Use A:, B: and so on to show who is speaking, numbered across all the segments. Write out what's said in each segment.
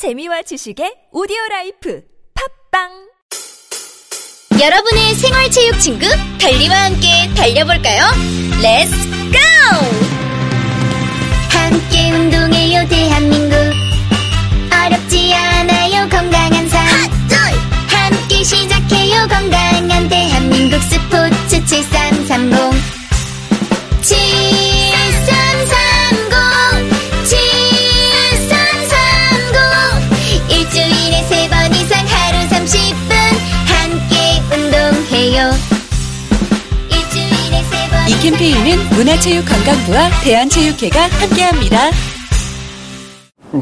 A: 재미와 지식의 오디오 라이프. 팟빵!
B: 여러분의 생활 체육 친구 달리와 함께 달려볼까요? Let's go! 함께 운동해요 대한민국. 어렵지 않아요 건강한 삶. 함께 시작해요 건강한 대한민국 스포츠 7330
C: 캠페인은 문화체육관광부와 대한체육회가 함께합니다.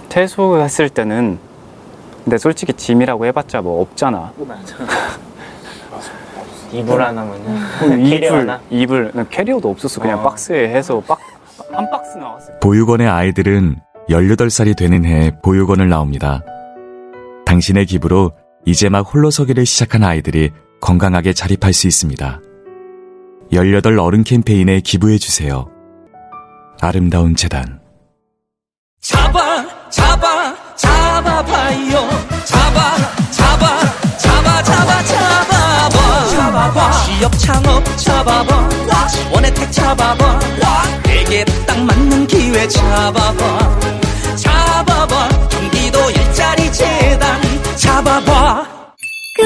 D: 퇴소했을 때는 근데 솔직히 짐이라고 해봤자 뭐 없잖아.
E: 이불 하나면은 캐리어
D: 이불,
E: 하나?
D: 이불, 난 캐리어도 없었어. 그냥
E: 어.
D: 박스에 해서 박, 한 박스 나왔어.
F: 보육원의 아이들은 18살이 되는 해 보육원을 나옵니다. 당신의 기부로 이제 막 홀로 서기를 시작한 아이들이 건강하게 자립할 수 있습니다. 18 어른 캠페인에 기부해 주세요. 아름다운 재단.
G: 잡아 잡아 잡아봐요. 잡아 잡아 잡아 잡아 잡아봐. 잡아봐. 취업 창업 잡아봐. 원혜택 잡아봐. 내게 딱 맞는 기회 잡아봐. 잡아봐. 경기도 일자리 재단. 잡아봐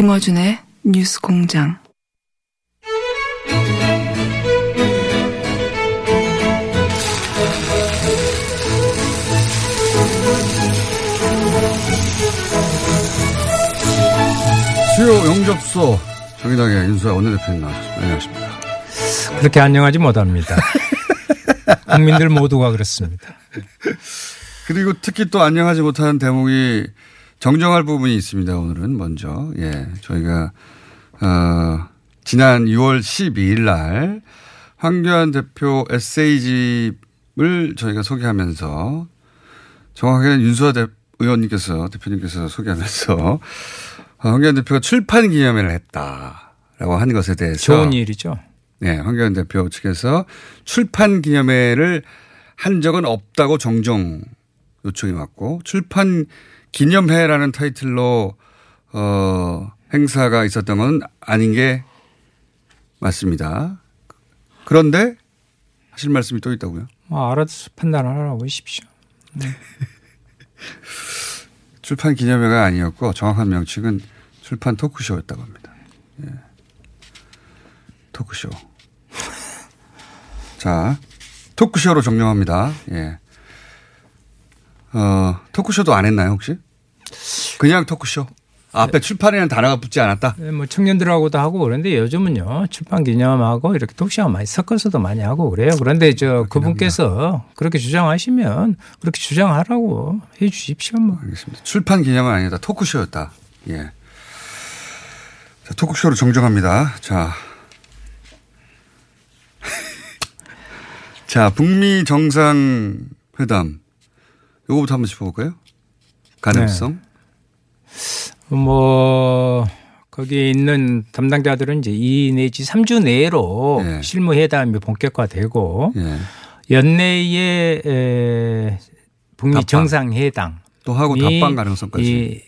H: 김어준의 뉴스 공장.
I: 수요 영접소 정의당의 윤수아 원내대표님 나와주셨습니다. 안녕하십니까.
J: 그렇게 안녕하지 못합니다. 국민들 모두가 그렇습니다.
I: 그리고 특히 또 안녕하지 못하는 대목이 정정할 부분이 있습니다. 오늘은 먼저 예 저희가 어, 지난 6월 12일 날 황교안 대표 에세이집을 저희가 소개하면서 정확하게는 윤수아 대, 의원님께서 대표님께서 소개하면서 어, 황교안 대표가 출판 기념회를 했다라고 한 것에 대해서
J: 좋은 일이죠.
I: 네, 황교안 대표 측에서 출판 기념회를 한 적은 없다고 정정 요청이 왔고 출판 기념회라는 타이틀로 어 행사가 있었던 건 아닌 게 맞습니다. 그런데 하실 말씀이 또 있다고요?
J: 뭐 알아서 판단하라고 하십시오.
I: 출판 기념회가 아니었고 정확한 명칭은 출판 토크쇼였다고 합니다. 예. 토크쇼. 자, 토크쇼로 정정합니다. 예. 어, 토크쇼도 안 했나요, 혹시? 그냥 토크쇼. 앞에 출판이라는 단어가 붙지 않았다?
J: 네, 뭐 청년들하고도 하고 그런데 요즘은요 출판 기념하고 이렇게 독시가 많이 섞어서도 많이 하고 그래요. 그런데 저 그분께서 그렇게 주장하시면 그렇게 주장하라고 해 주십시오. 뭐.
I: 알겠습니다. 출판 기념은 아니다. 토크쇼였다. 예. 자, 토크쇼로 정정합니다. 자. 자, 북미 정상회담. 요거부터 한번 짚어볼까요? 가능성?
J: 뭐 거기에 있는 담당자들은 이제 2 내지 3주 내로
I: 예.
J: 실무 회담이 본격화되고
I: 예.
J: 연내에 에, 북미
I: 답방.
J: 정상회담
I: 또 하고 답방 가능성까지.
J: 이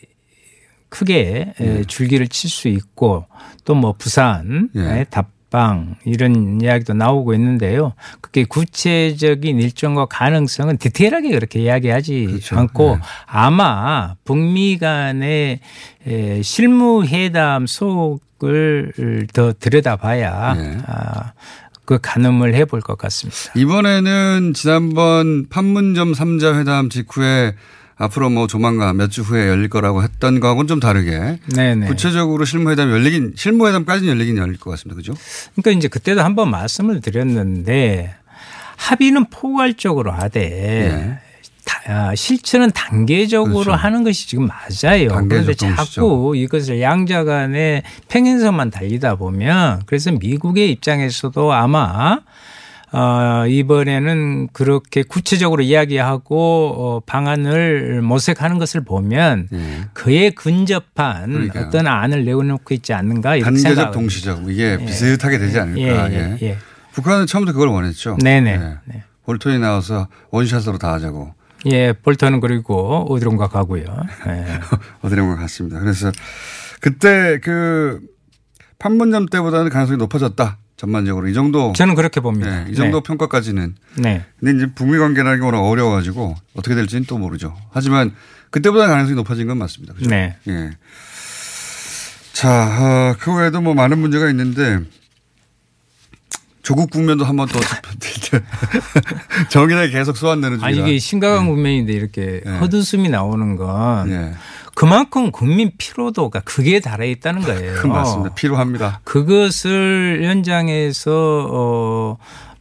J: 크게 에,
I: 예.
J: 줄기를 칠 수 있고 또 뭐 부산
I: 예.
J: 의답 방 이런 이야기도 나오고 있는데요. 그게 구체적인 일정과 가능성은 디테일하게 그렇게 이야기하지
I: 그렇죠.
J: 않고
I: 예.
J: 아마 북미 간의 에, 실무 회담 속을 더 들여다봐야
I: 예.
J: 아, 그 가늠을 해볼 것 같습니다.
I: 이번에는 지난번 판문점 3자 회담 직후에 앞으로 뭐 조만간 몇 주 후에 열릴 거라고 했던 거하고는 좀 다르게
J: 네네.
I: 구체적으로 실무회담 열리긴 실무회담까지는 열리긴 열릴 것 같습니다. 그죠?
J: 그러니까 이제 그때도 한번 말씀을 드렸는데 합의는 포괄적으로 하되
I: 예.
J: 다- 아, 실천은 단계적으로
I: 그렇죠.
J: 하는 것이 지금 맞아요. 그런데
I: 동시죠.
J: 자꾸 이것을 양자 간의 평행선만 달리다 보면 그래서 미국의 입장에서도 아마 어, 이번에는 그렇게 구체적으로 이야기하고 어, 방안을 모색하는 것을 보면
I: 예.
J: 그에 근접한
I: 그러니까요.
J: 어떤 안을 내놓고 있지 않는가 이렇게
I: 단계적
J: 생각합니다.
I: 동시적 이게 비슷하게 되지 않을까.
J: 예,
I: 예.
J: 예, 예.
I: 북한은 처음부터 그걸 원했죠.
J: 네네.
I: 예.
J: 네.
I: 볼턴이 나와서 원샷으로 다 하자고
J: 예, 볼턴은 그리고 어디론가 가고요. 예.
I: 어디론가 갔습니다. 그래서 그때 그 판문점 때보다는 가능성이 높아졌다. 전반적으로 이 정도.
J: 저는 그렇게 봅니다.
I: 예, 이 정도 평가까지는.
J: 네.
I: 근데 이제 북미 관계라는 게 워낙 어려워가지고 어떻게 될지는 또 모르죠. 하지만 그때보다 가능성이 높아진 건 맞습니다. 그죠?
J: 네.
I: 예. 자, 어, 그 외에도 뭐 많은 문제가 있는데 조국 국면도 한번 또 정인하게 계속 소환되는
J: 아
I: 중이다.
J: 이게 심각한 국면인데 이렇게
I: 예.
J: 헛웃음이 나오는 건
I: 예.
J: 그만큼 국민 피로도가 극에 달해 있다는 거예요.
I: 그 맞습니다. 필요합니다.
J: 그것을 현장에서 어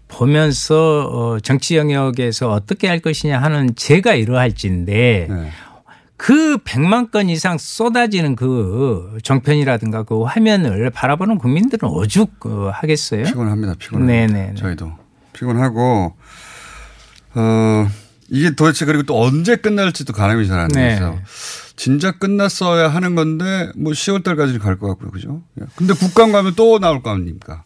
J: 보면서 어 정치 영역에서 어떻게 할 것이냐 하는 제가 이러할진데
I: 네.
J: 그 100만 건 이상 쏟아지는 그 정편이라든가 그 화면을 바라보는 국민들은 오죽 어, 하겠어요?
I: 피곤합니다. 피곤합니다.
J: 네네.
I: 저희도 피곤하고 어 이게 도대체 그리고 또 언제 끝날지도 가늠이 잘안
J: 네.
I: 돼서 진짜 끝났어야 하는 건데 뭐 10월 달까지 갈것 같고요. 그죠? 예. 근데 국감 가면 또 나올 거 아닙니까?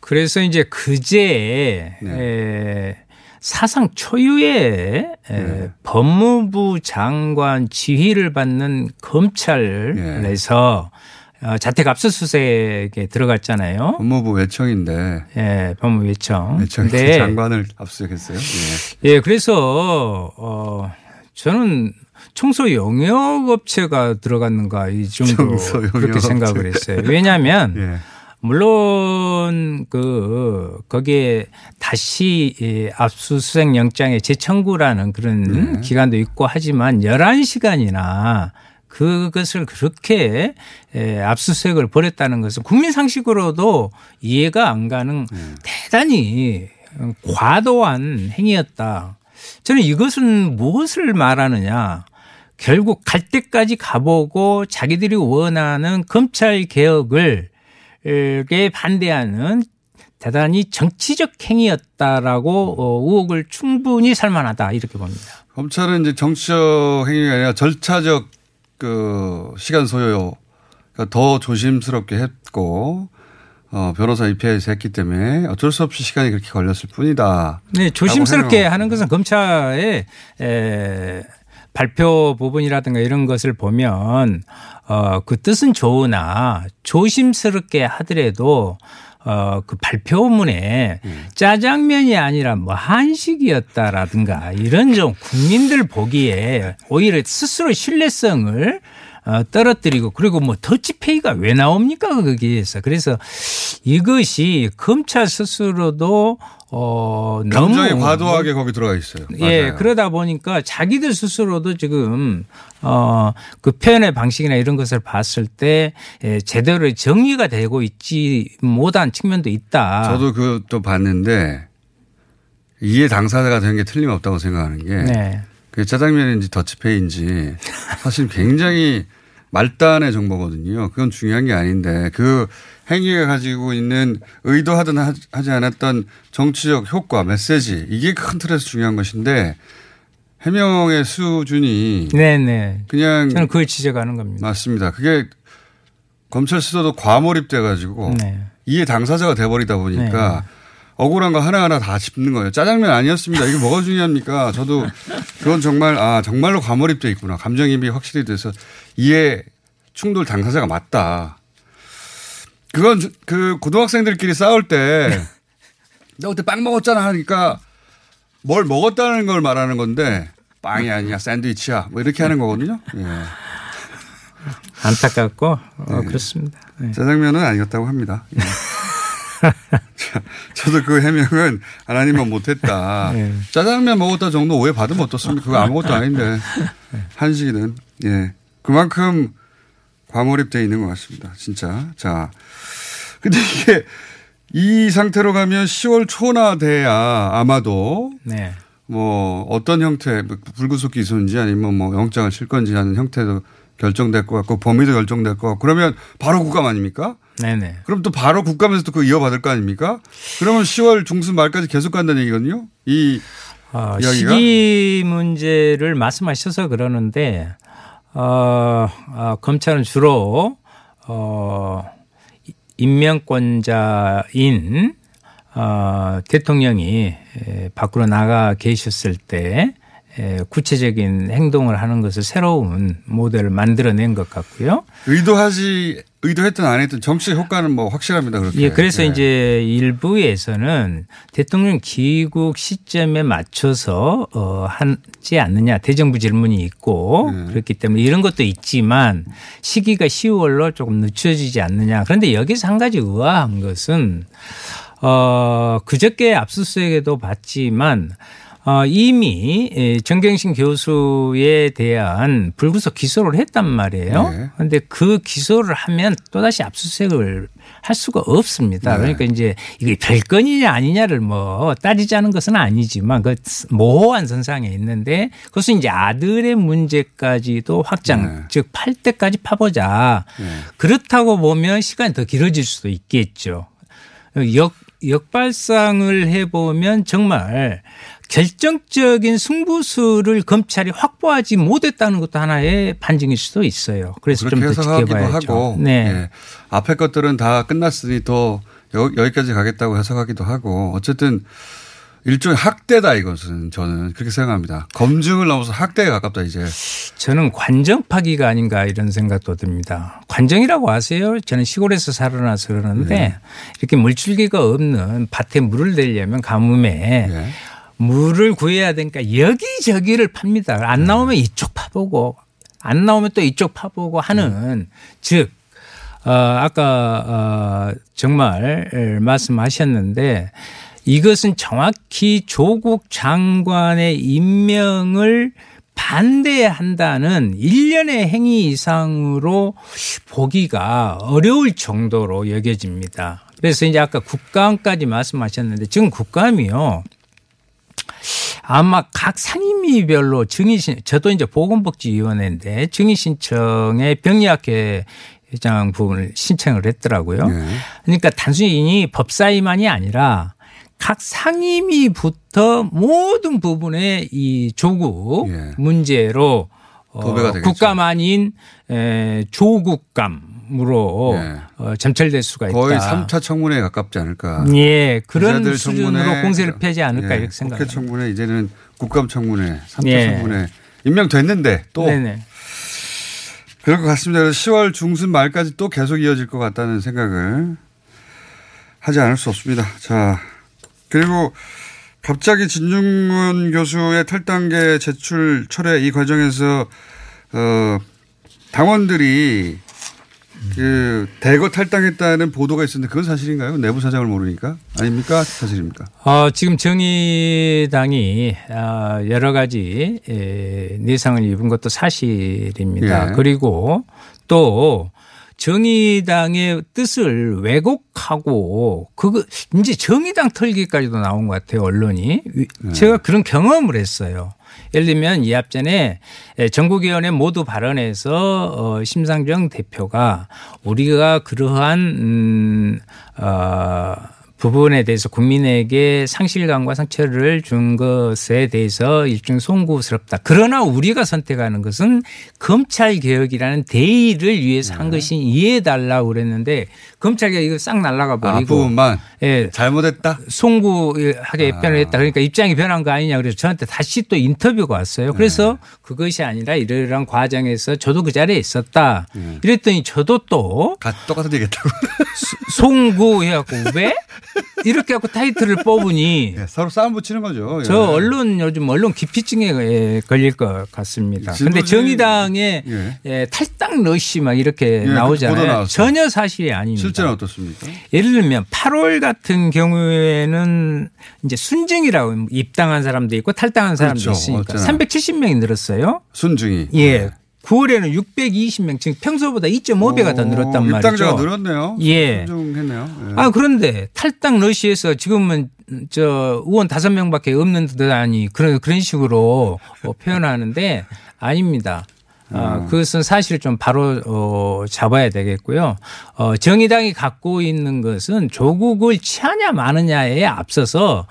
J: 그래서 이제 그제
I: 네.
J: 에, 사상 초유의 에, 법무부 장관 지휘를 받는 검찰에서 어, 자택 압수수색에 들어갔잖아요.
I: 법무부 외청인데
J: 예, 법무부 외청.
I: 외청
J: 근데
I: 장관을 압수했어요. 예.
J: 예, 그래서 어 저는 청소 용역 업체가 들어갔는가 이 정도 그렇게 생각을
I: 업체.
J: 했어요. 왜냐하면
I: 예.
J: 물론 그 거기에 다시 이 압수수색 영장의 재청구라는 그런
I: 네.
J: 기간도 있고 하지만 11시간이나 그것을 그렇게 에, 압수수색을 벌였다는 것은 국민 상식으로도 이해가 안 가는
I: 네.
J: 대단히 과도한 행위였다. 저는 이것은 무엇을 말하느냐. 결국 갈 때까지 가보고 자기들이 원하는 검찰 개혁을 에 반대하는 대단히 정치적 행위였다라고 어, 의혹을 충분히 살만하다 이렇게 봅니다.
I: 검찰은 이제 정치적 행위가 아니라 절차적 그 시간 소요 더 조심스럽게 했고 어, 변호사 입회에서 했기 때문에 어쩔 수 없이 시간이 그렇게 걸렸을 뿐이다.
J: 네, 조심스럽게. 하는 것은 검찰의 에, 발표 부분이라든가 이런 것을 보면 어, 그 뜻은 좋으나 조심스럽게 하더라도 어, 그 발표문에 짜장면이 아니라 뭐 한식이었다라든가 이런 좀 국민들 보기에 오히려 스스로 신뢰성을 어, 떨어뜨리고 그리고 뭐 더치페이가 왜 나옵니까 거기에서 그래서 이것이 검찰 스스로도 어 너무
I: 감정이 과도하게 거기 들어가 있어요.
J: 예,
I: 맞아요.
J: 그러다 보니까 자기들 스스로도 지금 어그 표현의 방식이나 이런 것을 봤을 때 예, 제대로 정리가 되고 있지 못한 측면도 있다.
I: 저도 그것도 봤는데 이해 당사자가 된 게 틀림없다고 생각하는 게
J: 네.
I: 그게 짜장면인지 더치페이인지 사실 굉장히 말단의 정보거든요. 그건 중요한 게 아닌데 그 행위가 가지고 있는 의도하든 하- 하지 않았던 정치적 효과, 메시지 이게 큰 틀에서 중요한 것인데 해명의 수준이
J: 네, 네.
I: 그냥
J: 저는 그걸 지적하는 겁니다.
I: 맞습니다. 그게 검찰 수사도 과몰입돼 가지고
J: 네.
I: 이해 당사자가 돼버리다 보니까 억울한 거 하나하나 다 짚는 거예요. 짜장면 아니었습니다. 이게 뭐가 중요합니까? 저도 그건 정말, 아, 정말로 과몰입돼 있구나. 감정입이 확실히 돼서 이해 충돌 당사자가 맞다. 그건 저- 그 고등학생들끼리 싸울 때 너 그때 빵 먹었잖아 하니까 뭘 먹었다는 걸 말하는 건데 빵이 아니야 샌드위치야 뭐 이렇게 하는 거거든요. 예.
J: 안타깝고 어,
I: 네.
J: 그렇습니다. 네.
I: 짜장면은 아니었다고 합니다. 예. 자, 저도 그 해명은 하나님은 못했다.
J: 네.
I: 짜장면 먹었다 정도 오해 받으면 어떻습니까? 그거 아무것도 아닌데 한식이는 예 그만큼 과몰입돼 있는 것 같습니다. 진짜 자 근데 이게 이 상태로 가면 10월 초나 돼야 아마도
J: 네.
I: 뭐 어떤 형태 뭐 불구속 기소인지 아니면 뭐 영장을 칠 건지 하는 형태도 결정될 것 같고 범위도 결정될 것 같고 그러면 바로 국감 아닙니까?
J: 네네.
I: 그럼 또 바로 국감에서 또 그거 이어받을 거 아닙니까? 그러면 10월 중순 말까지 계속 간다는 얘기거든요. 이
J: 어,
I: 이야기가?
J: 시기 문제를 말씀하셔서 그러는데 어, 어, 검찰은 주로 어, 임명권자인 어, 대통령이 에, 밖으로 나가 계셨을 때 에, 구체적인 행동을 하는 것을 새로운 모델을 만들어낸 것 같고요.
I: 의도하지 의도했든 안 했든 정치적 효과는 뭐 확실합니다. 그렇게.
J: 예, 그래서
I: 예.
J: 이제 일부에서는 대통령 귀국 시점에 맞춰서 어 하지 않느냐 대정부 질문이 있고
I: 네.
J: 그렇기 때문에 이런 것도 있지만 시기가 10월로 조금 늦춰지지 않느냐. 그런데 여기서 한 가지 의아한 것은 어 그저께 압수수색에도 봤지만 어, 이미 에, 정경심 교수에 대한 불구속 기소를 했단 말이에요.
I: 네.
J: 그런데 그 기소를 하면 또다시 압수수색을 할 수가 없습니다.
I: 네.
J: 그러니까 이제 이게 별건이냐 아니냐를 뭐 따지자는 것은 아니지만 그 모호한 선상에 있는데 그것은 이제 아들의 문제까지도 확장
I: 네.
J: 즉팔 때까지 파보자.
I: 네.
J: 그렇다고 보면 시간이 더 길어질 수도 있겠죠. 역, 역발상을 해보면 정말 결정적인 승부수를 검찰이 확보하지 못했다는 것도 하나의 반증일 수도 있어요. 그래서 좀더
I: 해석하기도
J: 지켜봐야죠.
I: 하고
J: 네.
I: 예. 앞에 것들은 다 끝났으니 또 여, 여기까지 가겠다고 해석하기도 하고 어쨌든 일종의 학대다 이것은 저는 그렇게 생각합니다. 검증을 넘어서 학대에 가깝다 이제.
J: 저는 관정 파기가 아닌가 이런 생각도 듭니다. 관정이라고 아세요? 저는 시골에서 살아나서 그러는데
I: 네.
J: 이렇게 물줄기가 없는 밭에 물을 대려면 가뭄에
I: 예.
J: 물을 구해야 되니까 여기저기를 팝니다. 안
I: 네.
J: 나오면 이쪽 파보고 안 나오면 또 이쪽 파보고 하는 즉 어, 아까 어, 정말 말씀하셨는데 이것은 정확히 조국 장관의 임명을 반대한다는 일련의 행위 이상으로 보기가 어려울 정도로 여겨집니다. 그래서 이제 아까 국감까지 말씀하셨는데 지금 국감이요. 아마 각 상임위별로 증의 신 저도 이제 보건복지위원회인데 증의 신청에 병리학회 회장 부분을 신청을 했더라고요.
I: 네.
J: 그러니까 단순히 법사위만이 아니라 각 상임위부터 모든 부분에 이 조국
I: 예.
J: 문제로 어. 국감 아닌 에, 조국감 으로
I: 예.
J: 어, 점철될 수가 있다.
I: 거의 3차 청문회에 가깝지 않을까.
J: 예, 그런 수준으로 공세를 펴지 않을까
I: 예,
J: 이렇게 생각합니다.
I: 국회 청문회 이제는 국감 청문회, 3차
J: 예.
I: 청문회 임명됐는데 또
J: 네네.
I: 그럴 것 같습니다. 그래서 10월 중순 말까지 또 계속 이어질 것 같다는 생각을 하지 않을 수 없습니다. 자, 그리고 갑자기 진중권 교수의 탈당계 제출 철회 이 과정에서 어, 당원들이 그 대거 탈당했다는 보도가 있었는데 그건 사실인가요? 내부 사정을 모르니까 아닙니까? 사실입니까?
J: 어, 지금 정의당이 아, 여러 가지 에, 내상을 입은 것도 사실입니다.
I: 예.
J: 그리고 또 정의당의 뜻을 왜곡하고 그거 이제 정의당 털기까지도 나온 것 같아요 언론이 제가 그런 경험을 했어요. 예를 들면 이 앞전에 전국위원회 모두 발언에서 어, 심상정 대표가 우리가 그러한 음, 어, 부분에 대해서 국민에게 상실감과 상처를 준 것에 대해서 일종 송구스럽다. 그러나 우리가 선택하는 것은 검찰 개혁이라는 대의를 위해서 한 것이 이해해 달라고 그랬는데 검찰 개혁 이거 싹 날라가
I: 아,
J: 버리고
I: 부분만
J: 예.
I: 잘못했다.
J: 송구하게
I: 아.
J: 변을 했다. 그러니까 입장이 변한 거 아니냐. 그래서 저한테 다시 또 인터뷰가 왔어요. 그래서
I: 네.
J: 그것이 아니라 이러이러한 과정에서 저도 그 자리에 있었다.
I: 네.
J: 이랬더니 저도 또
I: 가- 똑같은 얘기 했다고.
J: 송구 해갖고 왜? 이렇게 하고 타이틀을 뽑으니
I: 예, 서로 싸움 붙이는 거죠. 예.
J: 저 언론 요즘 언론 기피증에 예, 걸릴 것 같습니다. 근데 정의당의
I: 예.
J: 예, 탈당 러시 막 이렇게 나오잖아요. 전혀 사실이 아닙니다.
I: 실제는 어떻습니까?
J: 예를 들면 8월 같은 경우에는 이제 순증이라고 입당한 사람도 있고 탈당한 사람도
I: 그렇죠.
J: 있으니까
I: 어쩌나.
J: 370명이 늘었어요.
I: 순중이.
J: 예. 9월에는 620명, 지금 평소보다 2.5배가 더 늘었단 말이죠.
I: 입당자가 늘었네요.
J: 예.
I: 순중했네요. 예.
J: 아, 그런데 탈당 러시에서 지금은 저 의원 다섯 명밖에 없는 듯하니 그런 그런 식으로 어, 표현하는데 아닙니다. 아, 그것은 사실 좀 바로 어, 잡아야 되겠고요. 어, 정의당이 갖고 있는 것은 조국을 취하냐 마느냐에 앞서서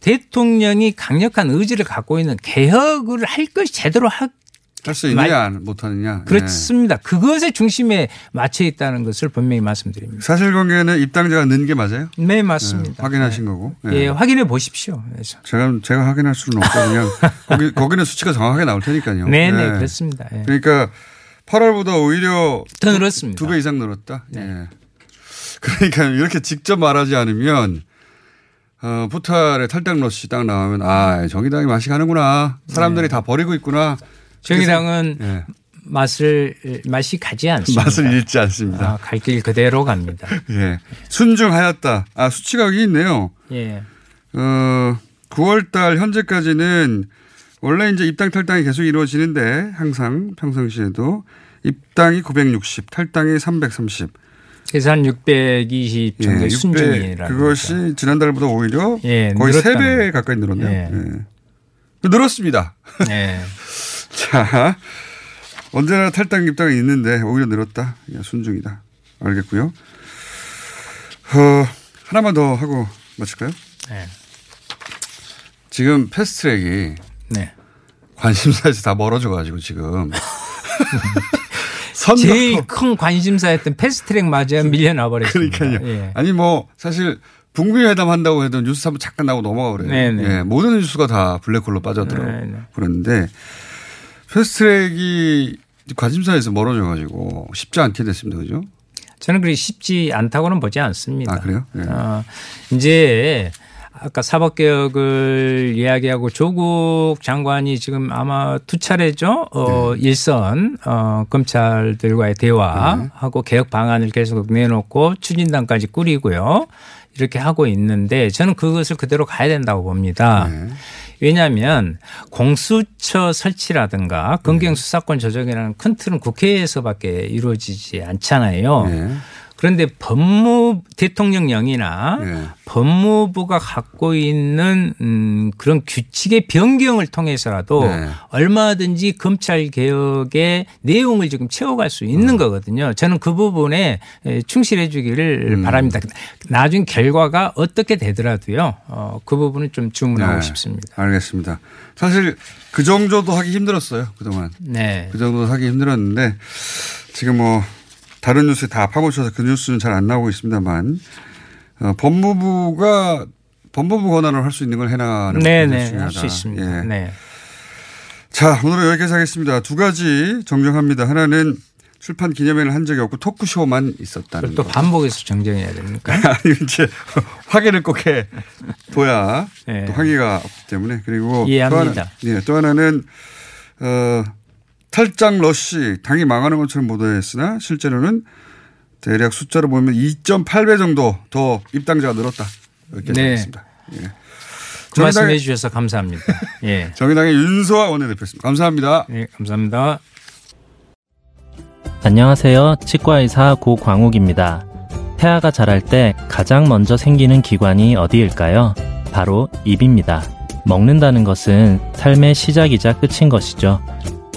J: 대통령이 강력한 의지를 갖고 있는 개혁을 할 것이 제대로 하,
I: 할 수 있느냐 못하느냐. 예.
J: 그렇습니다. 그것의 중심에 맞춰 있다는 것을 분명히 말씀드립니다.
I: 사실관계는 입당자가 는 게 맞아요?
J: 네, 맞습니다.
I: 예, 확인하신 거고. 예.
J: 예, 확인해 보십시오. 그래서.
I: 제가 제가 확인할 수는 없고 그냥 거기 거기는 수치가 정확하게 나올 테니까요.
J: 네, 네,
I: 예.
J: 그렇습니다. 예.
I: 그러니까 8월보다 오히려
J: 더 늘었습니다.
I: 두 배 이상 늘었다. 예. 그러니까 이렇게 직접 말하지 않으면 어, 포탈에 탈당 러시 딱 나오면 아 정의당이 맛이 가는구나. 사람들이 다 버리고 있구나.
J: 네. 정의당은
I: 예.
J: 맛을 맛이 가지 않습니다.
I: 맛을 잃지 않습니다.
J: 아, 갈길 그대로 갑니다.
I: 예. 순중하였다. 아 수치가 여기 있네요.
J: 예.
I: 어, 9월 달 현재까지는 원래 이제 입당 탈당이 계속 이루어지는데 항상 평상시에도 입당이 960, 탈당이 330.
J: 그래서 한620 정도의
I: 예,
J: 순증이라.
I: 그것이 지난달보다 오히려
J: 예,
I: 거의
J: 늘었다는
I: 3배 가까이 늘었네요.
J: 예.
I: 예. 늘었습니다.
J: 예.
I: 자, 언제나 탈당 입당이 있는데 오히려 늘었다. 야, 순중이다. 알겠고요. 어, 하나만 더 하고 마칠까요?
J: 네.
I: 지금 패스트트랙이
J: 네.
I: 관심사에서 다 멀어져가지고 지금
J: 제일 큰 관심사였던 패스트트랙 맞아 밀려나 버렸습니다.
I: 그러니까요.
J: 예.
I: 아니 뭐 사실 북미 회담 한다고 해도 뉴스 한번 잠깐 나고 넘어가 그래요.
J: 네네.
I: 예, 모든 뉴스가 다 블랙홀로 빠져들어.
J: 네네.
I: 그런데 패스트트랙이 관심사에서 멀어져 가지고 쉽지 않게 됐습니다. 그죠?
J: 저는 그리 쉽지 않다고는 보지 않습니다.
I: 아, 그래요? 예.
J: 어, 이제 아까 사법개혁을 이야기하고 조국 장관이 지금 아마 두 차례죠. 어,
I: 네.
J: 일선 어, 검찰들과의 대화하고 개혁 방안을 계속 내놓고 추진단까지 꾸리고요. 이렇게 하고 있는데 저는 그것을 그대로 가야 된다고 봅니다.
I: 네.
J: 왜냐하면 공수처 설치라든가 검경 수사권 조정이라는 큰 틀은 국회에서밖에 이루어지지 않잖아요.
I: 네.
J: 그런데 법무 대통령령이나
I: 네.
J: 법무부가 갖고 있는 음 그런 규칙의 변경을 통해서라도
I: 네.
J: 얼마든지 검찰 개혁의 내용을 지금 채워갈 수
I: 음.
J: 있는 거거든요. 저는 그 부분에 에, 충실해 주기를
I: 음.
J: 바랍니다. 나중 결과가 어떻게 되더라도요. 어, 그 부분은 좀 주문하고
I: 네.
J: 싶습니다.
I: 알겠습니다. 사실 그 정도도 하기 힘들었어요. 그동안.
J: 네.
I: 그 정도 하기 힘들었는데 지금 뭐 다른 뉴스에 다 파묻혀서 그 뉴스는 잘 안 나오고 있습니다만 어, 법무부가 법무부 권한을 할 수 있는 걸 해나가는 게
J: 네네
I: 중요하다.
J: 할수 있습니다.
I: 예.
J: 네.
I: 자 오늘은 여기까지 하겠습니다. 두 가지 정정합니다. 하나는 출판 기념회를 한 적이 없고 토크쇼만 있었다는
J: 또
I: 거.
J: 반복해서 정정해야 됩니까?
I: 아니 이제 확인을 꼭 해 둬야
J: 네.
I: 또 항의가 없기 때문에 그리고
J: 이해합니다.
I: 또, 하나, 네, 또 하나는 어, 탈장 러시 당이 망하는 것처럼 보도했으나 실제로는 대략 숫자로 보면 2.8배 정도 더 입당자가 늘었다 이렇게
J: 네.
I: 되겠습니다. 예.
J: 그 말씀해 주셔서 감사합니다. 예.
I: 정의당의 윤소아 원내대표였습니다. 감사합니다.
J: 네, 감사합니다.
E: 안녕하세요. 치과의사 고광욱입니다. 태아가 자랄 때 가장 먼저 생기는 기관이 어디일까요? 바로 입입니다. 먹는다는 것은 삶의 시작이자 끝인 것이죠.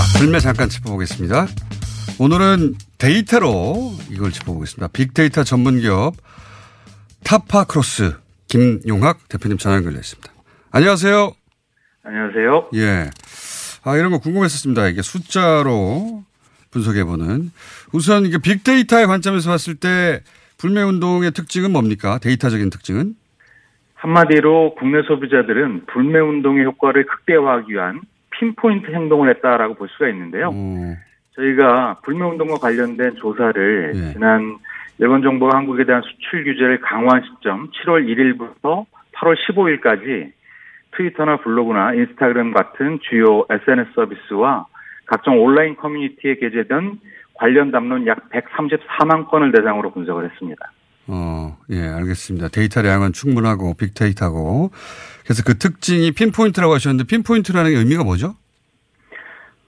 I: 자, 불매 잠깐 짚어보겠습니다. 오늘은 데이터로 이걸 짚어보겠습니다. 빅데이터 전문기업 타파크로스 김용학 대표님 전화 연결돼 있습니다. 안녕하세요.
K: 안녕하세요.
I: 예. 아, 이런 거 궁금했었습니다. 이게 숫자로 분석해보는. 우선 이게 빅데이터의 관점에서 봤을 때 불매운동의 특징은 뭡니까? 데이터적인 특징은?
K: 한마디로 국내 소비자들은 불매운동의 효과를 극대화하기 위한 핀포인트 행동을 했다라고 볼 수가 있는데요. 저희가 불매운동과 관련된 조사를
I: 예.
K: 지난 일본 정부가 한국에 대한 수출 규제를 강화한 시점 7월 1일부터 8월 15일까지 트위터나 블로그나 인스타그램 같은 주요 SNS 서비스와 각종 온라인 커뮤니티에 게재된 관련 담론 약 134만 건을 대상으로 분석을 했습니다.
I: 어, 예, 알겠습니다. 데이터량은 충분하고 빅데이터고. 그래서 그 특징이 pinpoint라고 하셨는데 pinpoint라는 게 의미가 뭐죠?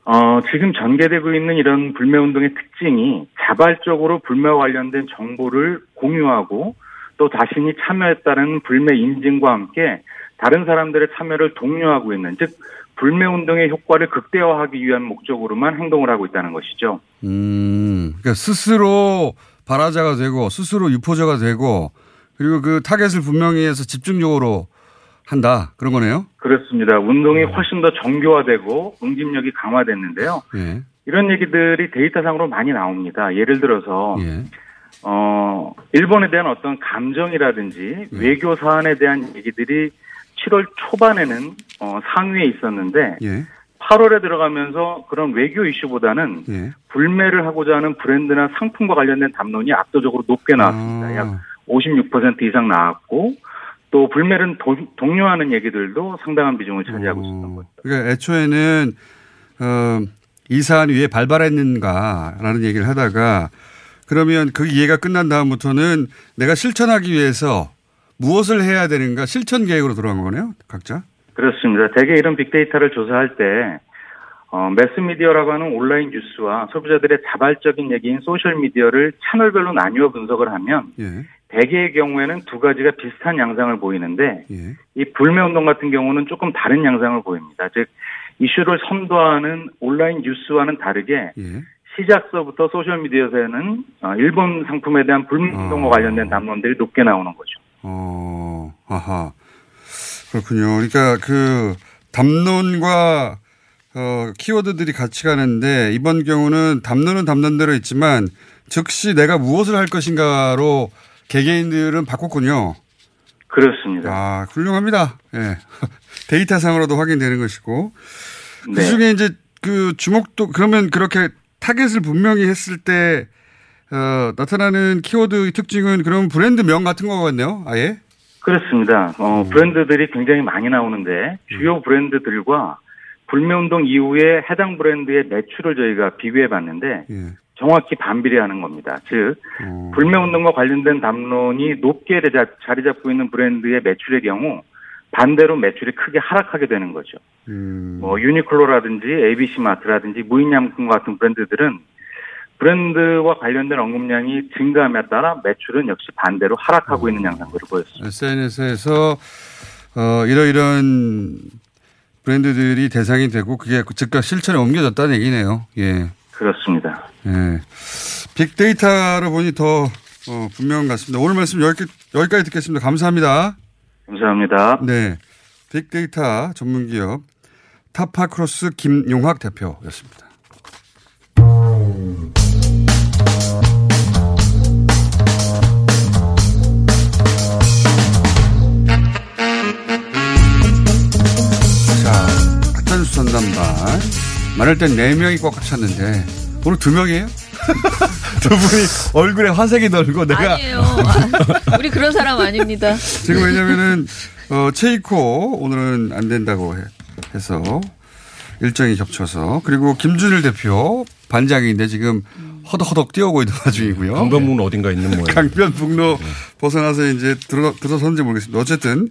K: 어, 지금 전개되고 있는 이런 불매운동의 특징이 자발적으로 불매와 관련된 정보를 공유하고 또 자신이 참여했다는 불매 인증과 함께 다른 사람들의 참여를 독려하고 있는, 즉, 불매 운동의 효과를 극대화하기 위한 목적으로만 행동을 하고 있다는 것이죠.
I: 음, 그러니까 스스로 발화자가 되고 스스로 유포자가 되고 그리고 그 타겟을 분명히 해서 집중적으로 한다. 그런 거네요.
K: 그렇습니다. 운동이 훨씬 더 정교화되고 응집력이 강화됐는데요.
I: 예.
K: 이런 얘기들이 데이터상으로 많이 나옵니다. 예를 들어서
I: 예.
K: 어 일본에 대한 어떤 감정이라든지 외교 사안에 대한 얘기들이 7월 초반에는 어, 상위에 있었는데
I: 예.
K: 8월에 들어가면서 그런 외교 이슈보다는
I: 예.
K: 불매를 하고자 하는 브랜드나 상품과 관련된 담론이 압도적으로 높게 나왔습니다.
I: 아.
K: 약56% 이상 나왔고 또 도- 독려하는 얘기들도 상당한 비중을 차지하고 있습니다.
I: 그러니까 애초에는 어, 이 사안이 왜 발발했는가라는 얘기를 하다가 그러면 그 이해가 끝난 다음부터는 내가 실천하기 위해서 무엇을 해야 되는가 실천 계획으로 들어간 거네요. 각자.
K: 그렇습니다. 대개 이런 빅데이터를 조사할 때 어, 매스미디어라고 하는 온라인 뉴스와 소비자들의 자발적인 얘기인 소셜미디어를 채널별로 나뉘어 분석을 하면
I: 예.
K: 대개의 경우에는 두 가지가 비슷한 양상을 보이는데
I: 예.
K: 이 불매 운동 같은 경우는 조금 다른 양상을 보입니다. 즉 이슈를 선도하는 온라인 뉴스와는 다르게
I: 예.
K: 시작서부터 소셜 미디어에서는 어, 일본 상품에 대한 불매 운동과 관련된 담론들이 높게 나오는 거죠.
I: 어, 아하. 그렇군요. 그러니까 그 담론과 어, 키워드들이 같이 가는데 이번 경우는 담론은 담론대로 있지만 즉시 내가 무엇을 할 것인가로 개개인들은 바꿨군요.
K: 그렇습니다.
I: 아, 훌륭합니다. 예. 데이터상으로도 확인되는 것이고. 그
K: 네.
I: 중에 이제 그 주목도, 그러면 그렇게 타겟을 분명히 했을 때, 어, 나타나는 키워드 특징은 그럼 브랜드 명 같은 거겠네요. 아예?
K: 그렇습니다. 어, 브랜드들이 굉장히 많이 나오는데 주요 브랜드들과 불매운동 이후에 해당 브랜드의 매출을 저희가 비교해 봤는데
I: 예.
K: 정확히 반비례하는 겁니다. 즉 불매운동과 관련된 담론이 높게 자- 자리 잡고 있는 브랜드의 매출의 경우 반대로 매출이 크게 하락하게 되는 거죠.
I: 음.
K: 뭐 유니클로라든지 ABC 마트라든지 무인양품 같은 브랜드들은 브랜드와 관련된 언급량이 증가함에 따라 매출은 역시 반대로 하락하고 있는 양상들을 보였습니다.
I: SNS에서 어, 이러이런 브랜드들이 대상이 되고 그게 즉각 실천에 옮겨졌다는 얘기네요. 예.
K: 그렇습니다.
I: 예. 빅데이터로 보니 더 어, 분명한 것 같습니다. 오늘 말씀 여기, 여기까지 듣겠습니다. 감사합니다.
K: 감사합니다.
I: 네. 빅데이터 전문기업 타파크로스 김용학 대표였습니다. 말할 땐 4명이 꽉 찼는데, 오늘 2명이에요? 두 분이 얼굴에 화색이 돌고 내가.
L: 아니에요. 아, 우리 그런 사람 아닙니다.
I: 지금 왜냐면은, 어, 체이코 오늘은 안 된다고 해, 서 일정이 겹쳐서 그리고 김준일 대표 반장인데 지금 허덕허덕 뛰어오고 있는 와중이고요.
M: 강변북로 어딘가 있는 모양.
I: 강변북로 벗어나서 이제 들어 들어선지 모르겠습니다. 어쨌든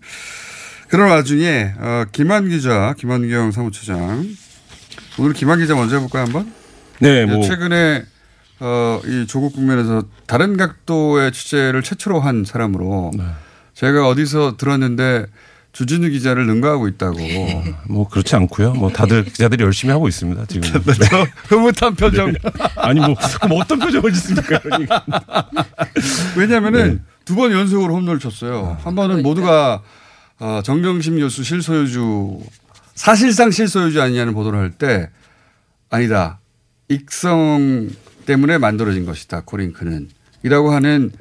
I: 그런 와중에 어, 김한 기자, 김한경 사무처장 오늘 김한 기자 먼저 해볼까요 한번?
M: 네, 뭐
I: 최근에 어, 이 조국 국면에서 다른 각도의 취재를 최초로 한 사람으로
M: 네.
I: 제가 어디서 들었는데 주진우 기자를 능가하고 있다고.
M: 뭐 그렇지 않고요. 뭐 다들 기자들이 열심히 하고 있습니다. 지금. 네.
I: 흐뭇한 표정.
M: 아니 뭐 어떤 표정을 짓습니까?
I: 왜냐하면은 두번 연속으로 홈런을 쳤어요. 한 번은 모두가 어, 정경심 교수 실소유주 사실상 실소유주 아니냐는 보도를 할 때 아니다. 익성 때문에 만들어진 것이다. 코링크는 이라고 하는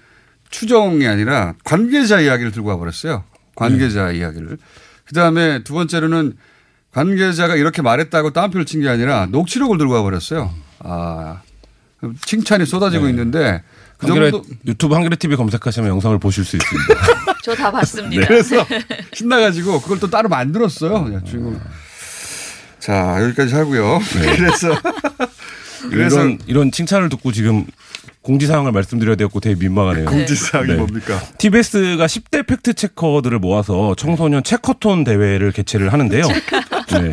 I: 추정이 아니라 관계자 이야기를 들고 와버렸어요. 관계자 이야기를. 그 다음에 두 번째로는 관계자가 이렇게 말했다고 따옴표를 친 게 아니라 녹취록을 들고 와버렸어요. 아, 칭찬이 쏟아지고 있는데 그
M: 한겨레,
I: 정도
M: 유튜브 한겨레 TV 검색하시면 영상을 보실 수 있습니다.
L: 저 다 봤습니다.
I: 그래서 신나가지고 그걸 또 따로 만들었어요. 야, 주인공. 자, 여기까지 하고요. 그래서 그래서
M: 이런 이런 칭찬을 듣고 지금 공지사항을 말씀드려야 되고 되게 민망하네요.
I: 공지사항이 뭡니까?
M: TBS가 10대 팩트 체커들을 모아서 청소년 체커톤 대회를 개최를 하는데요. 네.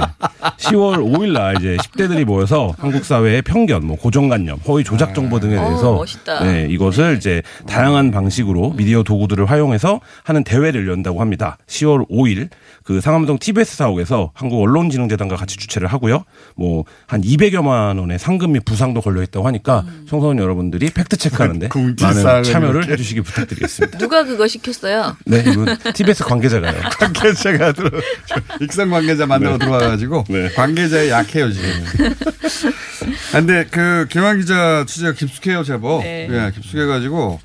M: 10월 5일 날 이제 10대들이 모여서 한국 사회의 편견, 뭐 고정관념, 허위 조작 정보 등에 대해서
L: 어.
M: 네, 이것을 이제 다양한 방식으로 미디어 도구들을 활용해서 하는 대회를 연다고 합니다. 10월 5일 그 상암동 TBS 사옥에서 한국 언론진흥재단과 같이 주최를 하고요. 뭐 한 200여만 원의 상금 및 부상도 걸려 있다고 하니까 청소년 여러분들이 팩트 체크하는데 많은
I: 공지사항을
M: 참여를
I: 이렇게.
M: 해주시기 부탁드리겠습니다.
L: 누가 그거 시켰어요?
M: 네, 이분 TBS 관계자가요.
I: 관계자가 들어 익성 관계자 만들어
M: 네.
I: 들어와가지고 관계자에 약해요 지금. 아, 근데 그 김한 기자 취재가 깊숙해요 제법.
L: 네.
I: 예, 깊숙해가지고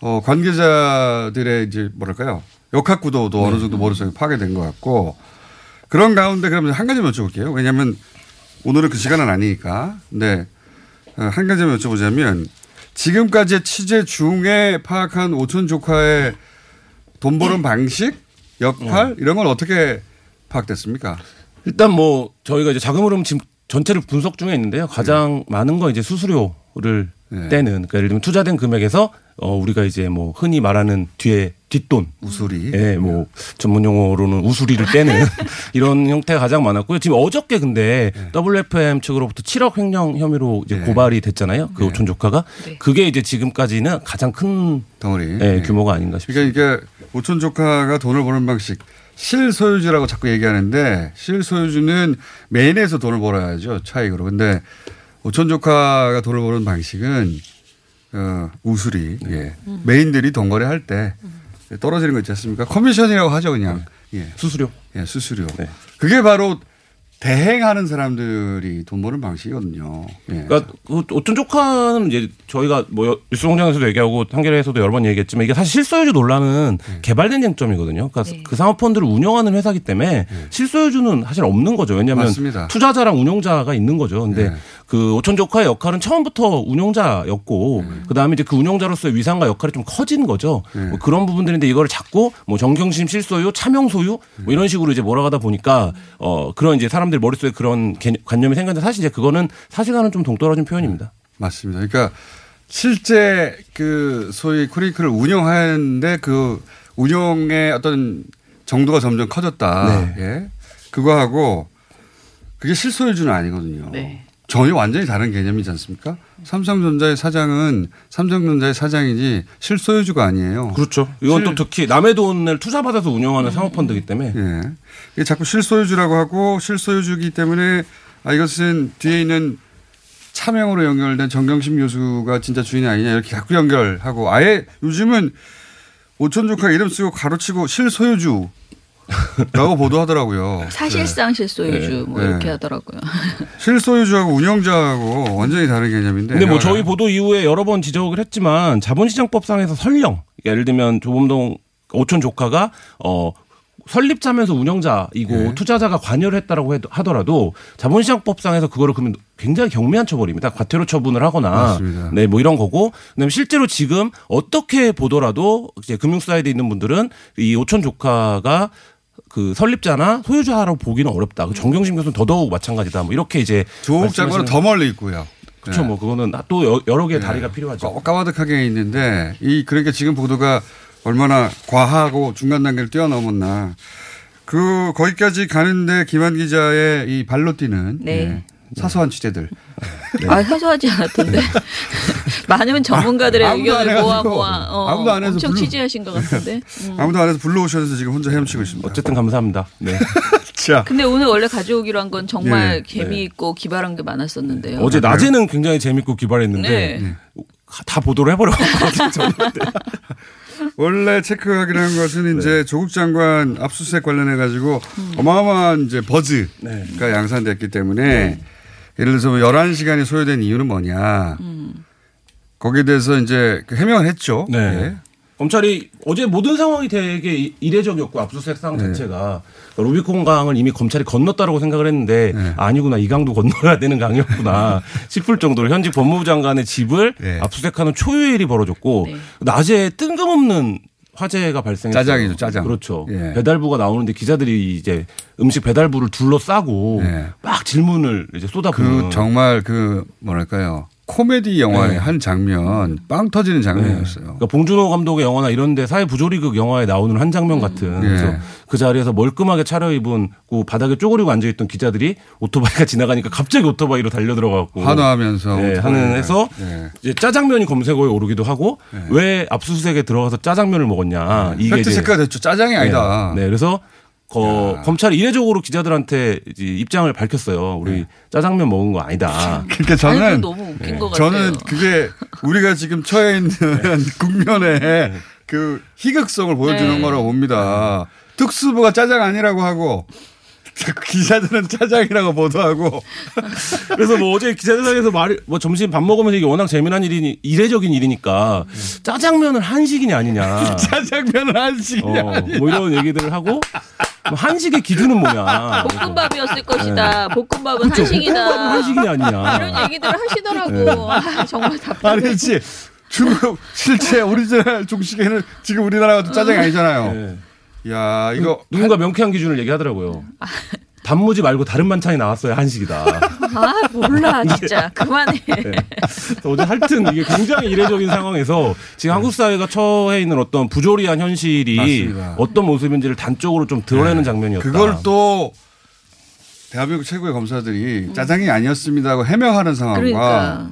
I: 어, 관계자들의 이제 뭐랄까요 역학 구도도 어느 정도 머릿속에 파괴된 것 같고 그런 가운데 그러면 한 가지만 여쭤볼게요. 왜냐하면 오늘은 그 시간은 아니니까. 근데 어, 한 가지만 여쭤보자면 지금까지의 취재 중에 파악한 오촌 조카의 돈 버는 방식, 역할 이런 건 어떻게 파악됐습니까?
M: 일단 뭐 저희가 이제 자금 흐름 지금 전체를 분석 중에 있는데요. 가장 많은 건 이제 수수료를 떼는 그러니까 예를 들면 투자된 금액에서 어 우리가 이제 뭐 흔히 말하는 뒤에 뒷돈.
I: 우수리.
M: 예, 뭐 전문 용어로는 우수리를 떼는 이런 형태가 가장 많았고요. 지금 어저께 근데 WFM 측으로부터 7억 횡령 혐의로 이제 고발이 됐잖아요. 그 오촌 조카가. 그게 이제 지금까지는 가장 큰
I: 덩어리.
M: 예, 규모가 아닌가 싶습니다.
I: 그러니까 이게 오촌 조카가 돈을 버는 방식 실소유주라고 자꾸 얘기하는데 실소유주는 메인에서 돈을 벌어야죠 차익으로. 근데 오촌 조카가 돈을 버는 방식은 어, 우수리 예. 메인들이 돈 거래할 때 떨어지는 거 있지 않습니까? 커미션이라고 하죠 그냥 예.
M: 수수료.
I: 예, 수수료. 그게 바로 대행하는 사람들이 돈 버는 방식이거든요. 예.
M: 그러니까 그 오촌 조카는 이제 저희가 뭐 뉴스공장에서도 얘기하고 한겨레에서도 여러 번 얘기했지만 이게 사실 실소유주 논란은 개발된 쟁점이거든요. 그러니까 그 사모펀드를 운영하는 회사기 때문에 실소유주는 사실 없는 거죠. 왜냐하면
I: 맞습니다.
M: 투자자랑 운용자가 있는 거죠. 근데
I: 네.
M: 그 오천 조카의 역할은 처음부터 운용자였고 그 다음에 이제 그 운용자로서의 위상과 역할이 좀 커진 거죠. 뭐 그런 부분들인데 이거를 자꾸 뭐 정경심 실소유, 차명 소유 뭐 이런 식으로 이제 몰아가다 보니까 어 그런 이제 사람 들 머릿속에 그런 개념- 관념이 생겼는데 사실 이제 그거는 사실과는 좀 동떨어진 표현입니다.
I: 맞습니다. 그러니까 실제 그 소위 쿠리크를 운영하는데 그 운영의 어떤 정도가 점점 커졌다. 예. 그거하고 그게 실소유주는 아니거든요. 전혀 완전히 다른 개념이지 않습니까? 삼성전자의 사장은 삼성전자의 사장이지 실소유주가 아니에요.
M: 그렇죠. 이건 또 특히 남의 돈을 투자받아서 운영하는 사모펀드이기 때문에
I: 예. 이게 자꾸 실소유주라고 하고 실소유주기 때문에 아 이것은 뒤에 있는 차명으로 연결된 정경심 교수가 진짜 주인이 아니냐 이렇게 자꾸 연결하고 아예 요즘은 오촌 조카 이름 쓰고 가로치고 실소유주 라고 보도하더라고요.
L: 사실상 실소유주
I: 네.
L: 뭐
I: 네.
L: 이렇게 하더라고요.
I: 실소유주하고 운영자하고 완전히 다른 개념인데.
M: 근데 뭐 저희 보도 이후에 여러 번 지적을 했지만 자본시장법상에서 설령 예를 들면 조범동 오촌 조카가 어 설립자면서 운영자이고
I: 네.
M: 투자자가 관여를 했다라고 하더라도 자본시장법상에서 그거를 그러면 굉장히 경미한 처벌입니다. 과태료 처분을 하거나. 네 뭐 이런 거고 그다음에 실제로 지금 어떻게 보더라도 이제 금융사이드에 있는 분들은 이 오촌 조카가 그 설립자나 소유자라고 보기는 어렵다. 그 정경심 교수는 더더욱 마찬가지다. 뭐 이렇게 이제
I: 조국 장관은 더 멀리 있고요.
M: 그렇죠.
I: 네.
M: 뭐 그거는 또 여- 여러 개의
I: 네.
M: 다리가 필요하죠.
I: 까마득하게 있는데 이 그러니까 지금 보도가 얼마나 과하고 중간 단계를 뛰어넘었나. 그 거기까지 가는데 김한 기자의 이 발로 뛰는
L: 네.
I: 예, 사소한 취재들. 네.
L: 아, 사소하지 않았던데. 많은 전문가들의
I: 아무도 안
L: 의견을 모아. 모아 어,
I: 아무도 안 해서
L: 엄청
I: 불러-
L: 취재하신 것 같은데. 음.
I: 아무도 안 해서 불러오셔서 지금 혼자 헤엄치고 있습니다.
M: 어쨌든 감사합니다. 네.
I: 자.
L: 근데 오늘 원래 가져오기로 한 건 정말
M: 예,
L: 재미있고 기발한 게 많았었는데요.
M: 어제 낮에는 굉장히 재밌고 기발했는데
L: 네.
M: 다 보도를 해버려가지고
I: 원래 체크하기로 한 것은 이제 조국 장관 압수수색 관련해 가지고 어마어마한 이제 버즈가 양산됐기 때문에 예를 들어서 뭐 11시간이 소요된 이유는 뭐냐. 거기에 대해서 이제 그 해명을 했죠.
M: 네.
I: 예.
M: 검찰이 어제 모든 상황이 되게 이- 이례적이었고 압수수색 상황
I: 네.
M: 자체가 그러니까 루비콘 강을 이미 검찰이 건넜다라고 생각을 했는데
I: 네.
M: 아니구나 이 강도 건너야 되는 강이었구나 싶을 정도로 현직 법무부 장관의 집을
I: 네.
M: 압수수색하는 초유의 일이 벌어졌고 낮에 뜬금없는 화재가 발생했어요.
I: 짜장이죠, 짜장.
M: 그렇죠.
I: 예.
M: 배달부가 나오는데 기자들이 이제 음식 배달부를 둘러싸고 막 질문을 이제 쏟아부는
I: 네. 그 정말 그 뭐랄까요. 코미디 영화의
M: 네.
I: 한 장면 빵 터지는 장면이었어요.
M: 그러니까 봉준호 감독의 영화나 이런데 사회 부조리극 영화에 나오는 한 장면 같은
I: 네.
M: 그래서 그 자리에서 멀끔하게 차려입은 그 바닥에 쪼그리고 앉아있던 기자들이 오토바이가 지나가니까 갑자기 오토바이로 달려 들어가고
I: 환호하면서
M: 네. 하는 해서
I: 네.
M: 이제 짜장면이 검색어에 오르기도 하고 왜 압수수색에 들어가서 짜장면을 먹었냐 이게
I: 팩트 체크가 됐죠. 짜장이 아니다.
M: 네, 네, 그래서 거, 검찰이 이례적으로 기자들한테 이제 입장을 밝혔어요. 우리 짜장면 먹은 거 아니다.
I: 그러니까 저는
L: 아니, 너무 웃긴 것 같아요.
I: 저는 그게 우리가 지금 처해 있는 국면에
M: 네.
I: 그 희극성을 보여주는
L: 네.
I: 거라고 봅니다. 특수부가 짜장 아니라고 하고 기자들은 짜장이라고 보도하고
M: 그래서 뭐 어제 기자회견에서 말이 뭐 점심 밥 먹으면서 이게 워낙 재미난 일이니 이례적인 일이니까 짜장면은 한식이냐 아니냐.
I: 짜장면은 한식이냐
M: 어, 뭐 이런 얘기들을 하고 뭐 한식의 기준은 뭐냐.
L: 볶음밥이었을 것이다. 볶음밥은
M: 그렇죠.
L: 한식이다.
M: 볶음밥은 한식이냐 아니냐.
L: 이런 얘기들을 하시더라고.
M: 네.
L: 아, 정말 답답해.
I: 아니 그렇지 중국 실제 오리지널 중식에는 지금 우리나라가 또 짜장이 아니잖아요.
M: 네.
I: 야 이거
M: 누군가 명쾌한 기준을 얘기하더라고요. 단무지 말고 다른 반찬이 나왔어야 한식이다.
L: 아 몰라 진짜 그만해.
M: 네. 어제 하여튼 이게 굉장히 이례적인 상황에서 지금 한국 사회가 처해 있는 어떤 부조리한 현실이
I: 맞습니다.
M: 어떤 모습인지를 단적으로 좀 드러내는 장면이었다.
I: 그걸 또 대한민국 최고의 검사들이 짜장이 아니었습니다 하고 해명하는 상황과
L: 그러니까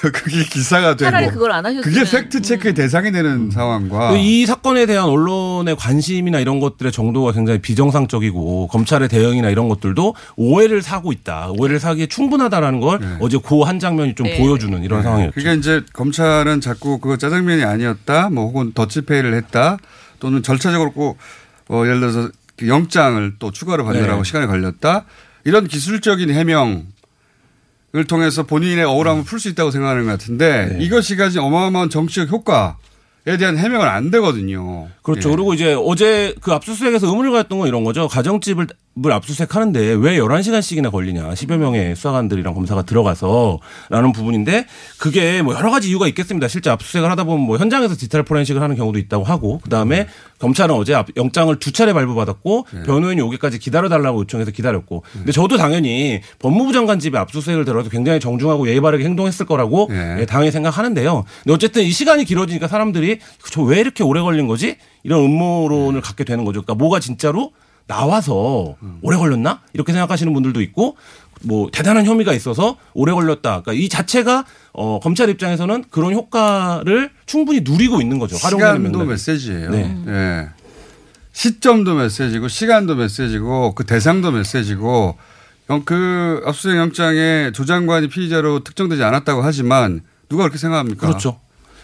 I: 그게 기사가 되고
L: 차라리 그걸 안 하셨으면.
I: 그게 팩트 체크의 대상이 되는 상황과
M: 이 사건에 대한 언론의 관심이나 이런 것들의 정도가 굉장히 비정상적이고 검찰의 대응이나 이런 것들도 오해를 사고 있다. 오해를 사기에 충분하다라는 걸 어제 그한 장면이 좀
L: 네.
M: 보여주는 이런 상황이었죠.
I: 그러니까 이제 검찰은 자꾸 그거 짜장면이 아니었다, 뭐 혹은 더치페이를 했다, 또는 절차적으로 꼭 어, 예를 들어서 그 영장을 또 추가로 받느라고
M: 네.
I: 시간이 걸렸다 이런 기술적인 해명 을 통해서 본인의 억울함을 풀 수 있다고 생각하는 것 같은데
M: 네.
I: 이것이 가진 어마어마한 정치적 효과 에 대한 해명은 안 되거든요.
M: 그렇죠.
I: 예.
M: 그리고 이제 어제 그 압수수색에서 의문을 가졌던 건 이런 거죠. 가정집을 을 압수수색 하는데 왜 11시간씩이나 걸리냐. 10여 명의 수사관들이랑 검사가 들어가서 라는 부분인데 그게 뭐 여러 가지 이유가 있겠습니다. 실제 압수수색을 하다 보면 뭐 현장에서 디지털 포렌식을 하는 경우도 있다고 하고 그다음에 검찰은 어제 압- 영장을 두 차례 발부받았고 변호인이 오기까지 기다려달라고 요청해서 기다렸고 근데 저도 당연히 법무부 장관 집에 압수수색을 들어서 굉장히 정중하고 예의 바르게 행동했을 거라고 예, 당연히 생각하는데요. 근데 어쨌든 이 시간이 길어지니까 사람들이 저 왜 이렇게 오래 걸린 거지? 이런 음모론을 갖게 되는 거죠. 그러니까 뭐가 진짜로 나와서 오래 걸렸나? 이렇게 생각하시는 분들도 있고 뭐 대단한 혐의가 있어서 오래 걸렸다. 그러니까 이 자체가 어 검찰 입장에서는 그런 효과를 충분히 누리고 있는 거죠.
I: 시간도. 메시지예요.
M: 네.
I: 예. 시점도 메시지고 시간도 메시지고 그 대상도 메시지고 영- 그 압수수색 영장에 조 장관이 피의자로 특정되지 않았다고 하지만 누가 그렇게 생각합니까?
M: 그렇죠.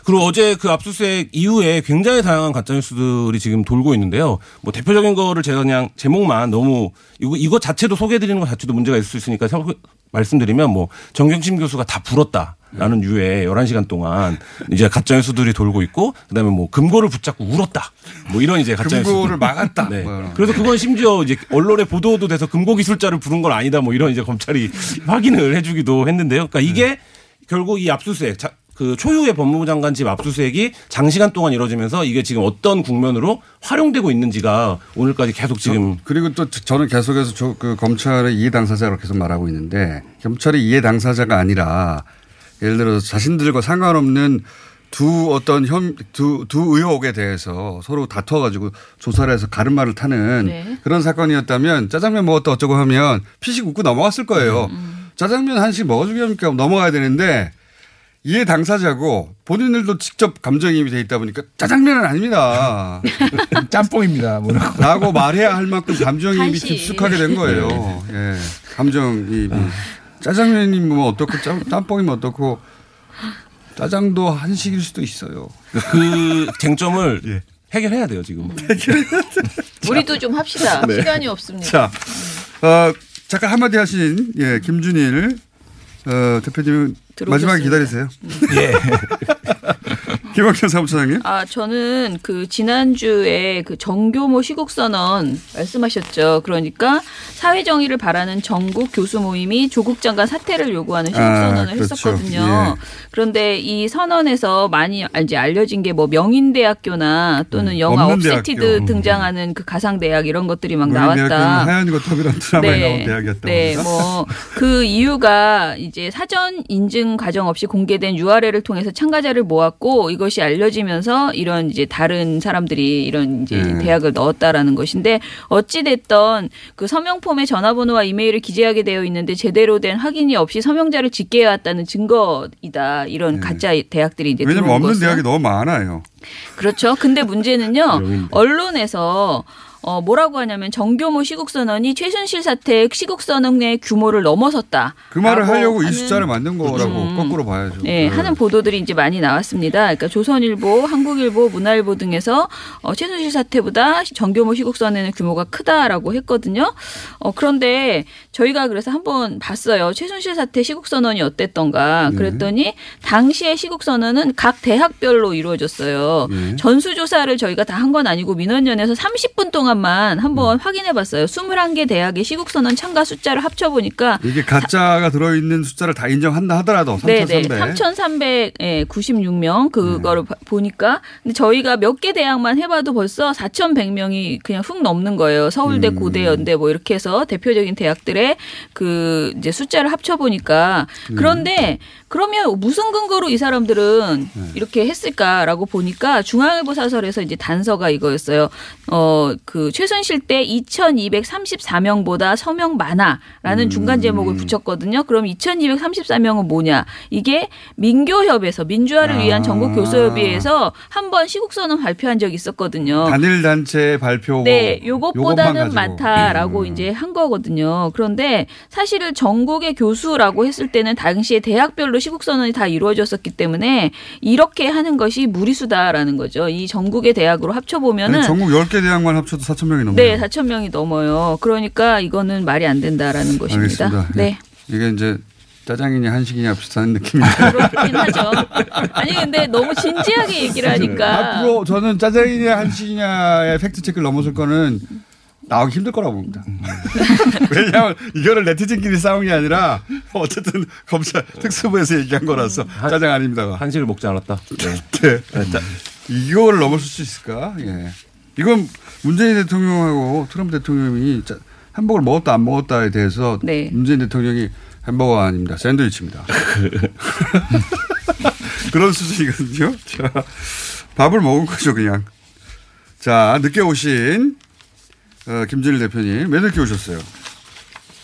M: 그리고 어제 그 압수수색 이후에 굉장히 다양한 가짜뉴스들이 지금 돌고 있는데요. 뭐 대표적인 거를 제가 그냥 제목만 너무 이거 이거 자체도 소개해드리는 것 자체도 문제가 있을 수 있으니까 서- 말씀드리면 뭐 정경심 교수가 다 불었다 라는 유의 11시간 동안 이제 가짜뉴스들이 돌고 있고 그다음에 뭐 금고를 붙잡고 울었다. 뭐 이런 이제 가짜뉴스.
I: 금고를 막았다.
M: 네.
I: 뭐.
M: 그래서 그건 심지어 이제 언론에 보도도 돼서 금고 기술자를 부른 건 아니다. 뭐 이런 이제 검찰이 확인을 해 주기도 했는데요. 그러니까 이게 결국 이 압수수색 자, 그 초유의 법무부 장관 집 압수수색이 장시간 동안 이루어지면서 이게 지금 어떤 국면으로 활용되고 있는지가 오늘까지 계속 지금
I: 그리고 또 저는 계속해서 저, 그 검찰의 이해 당사자로 계속 말하고 있는데 검찰이 이해 당사자가 아니라 예를 들어서 자신들과 상관없는 두 어떤 혐, 두, 두 의혹에 대해서 서로 다투어가지고 조사를 해서 가르마를 타는
L: 네.
I: 그런 사건이었다면 짜장면 먹었다 어쩌고 하면 피식 웃고 넘어갔을 거예요. 짜장면 한식 먹어주기 합니까? 넘어가야 되는데 이해 당사자고 본인들도 직접 감정이입이 돼 있다 보니까 짜장면은 아닙니다.
N: 짬뽕입니다. 뭐라고.
I: 라고 말해야 할 만큼 감정이입이. 깊숙하게 된 거예요. 예. 감정이입이. 짜장면이면 뭐 어떻고 짬, 짬뽕이면 어떻고 짜장도 한식일 수도 있어요.
M: 그 쟁점을
I: 예.
M: 해결해야 돼요 지금.
L: 우리도 좀 합시다.
I: 네.
L: 시간이 없습니다.
I: 자, 어, 잠깐 한마디 하신, 예, 김준일, 어, 대표님은 마지막에 기다리세요.
N: 예.
I: 김언경 사무처장님.
L: 아, 저는 그 지난주에 그 정교모 시국선언 말씀하셨죠. 그러니까 사회 정의를 바라는 전국 교수 모임이 조국 장관 사퇴를 요구하는 시국선언을
O: 아, 그렇죠.
L: 했었거든요.
O: 예.
L: 그런데 이 선언에서 많이 이제 알려진 게 뭐 명인대학교나 또는 영화
I: 음, 없는 Accepted. 음.
L: 등장하는 그 가상대학 이런 것들이 막 나왔다.
I: 하얀 거탑이라는 드라마에 나온 대학이었다고
L: 네. 뭐 그 이유가 이제 사전 인증 과정 없이 공개된 URL을 통해서 참가자를 모았고 이것이 알려지면서 이런 이제 다른 사람들이 이런 이제
O: 네.
L: 대학을 넣었다라는 것인데 어찌 됐던 그 서명 폼에 전화번호와 이메일을 기재하게 되어 있는데 제대로 된 확인이 없이 서명자를 집계해 왔다는 증거이다. 이런 가짜 대학들이 이제
I: 네. 왜냐면 없는
L: 것은.
I: 대학이 너무 많아요.
L: 그렇죠. 근데 문제는요. 언론에서 어 뭐라고 하냐면 정교모 시국선언이 최순실 사태 시국선언의 규모를 넘어섰다.
I: 그 말을 하려고 이 숫자를 만든 거라고
L: 음.
I: 거꾸로 봐야죠.
L: 네, 하는 보도들이 이제 많이 나왔습니다. 그러니까 조선일보, 한국일보, 문화일보 등에서 어, 최순실 사태보다 정교모 시국선언의 규모가 크다라고 했거든요. 어, 그런데 저희가 그래서 한번 봤어요. 최순실 사태 시국선언이 어땠던가.
O: 네.
L: 그랬더니 당시의 시국선언은 각 대학별로 이루어졌어요.
O: 네.
L: 전수조사를 저희가 다 한 건 아니고 민원연에서 30분 동안 만 한번 확인해 봤어요. 21개 대학의 시국선언 참가 숫자를 합쳐 보니까
I: 이게 가짜가 들어 있는 숫자를 다 인정한다 하더라도
L: 네네.
I: 3,300.
L: 3,396명 그거를 봐- 보니까 근데 저희가 몇 개 대학만 해 봐도 벌써 4,100명이 그냥 훅 넘는 거예요. 서울대, 고대, 연대 뭐 이렇게 해서 대표적인 대학들의 그 이제 숫자를 합쳐 보니까 그런데 그러면 무슨 근거로 이 사람들은 이렇게 했을까라고 보니까 중앙일보 사설에서 이제 단서가 이거였어요. 어, 그 최순실 때 2,234명보다 서명 많아라는 중간 제목을 붙였거든요. 그럼 2,234명은 뭐냐? 이게 민교협에서 민주화를 위한 전국 교수협의회에서 한 번 시국선언 발표한 적이 있었거든요.
I: 단일 단체 발표.
L: 네, 요것보다는
I: 가지고. 음.
L: 많다라고 이제 한 거거든요. 그런데 사실은 전국의 교수라고 했을 때는 당시에 대학별로 시국 선언이 다 이루어졌었기 때문에 이렇게 하는 것이 무리수다라는 거죠. 이 전국의 대학으로 합쳐 보면은
I: 아니, 전국 10개 대학만 합쳐도 4천 명이 넘네요.
L: 네, 4천 명이 넘어요. 그러니까 이거는 말이 안 된다라는 것입니다.
I: 알겠습니다.
L: 네.
I: 이게 이제 짜장이냐 한식이냐 비슷한 느낌인데.
L: 그렇긴 하죠. 아니 근데 너무 진지하게 얘기를 하니까
I: 앞으로 저는 짜장이냐 한식이냐의 팩트 체크를 넘어설 거는 나오기 힘들 거라고 봅니다. 왜냐하면 이거를 네티즌끼리 싸운 게 아니라 어쨌든 검찰 특수부에서 얘기한 거라서 짜장 아닙니다가.
M: 한식을 먹지 않았다.
I: 네. 자, 이걸 넘어설 수 있을까? 예. 이건 문재인 대통령하고 트럼프 대통령이 짜- 햄버거를 먹었다 안 먹었다에 대해서
L: 네.
I: 문재인 대통령이 햄버거 아닙니다. 샌드위치입니다. 그런 수준이거든요. 자, 밥을 먹은 거죠, 그냥. 자, 늦게 오신 어, 김진일 대표님. 왜 늦게 오셨어요?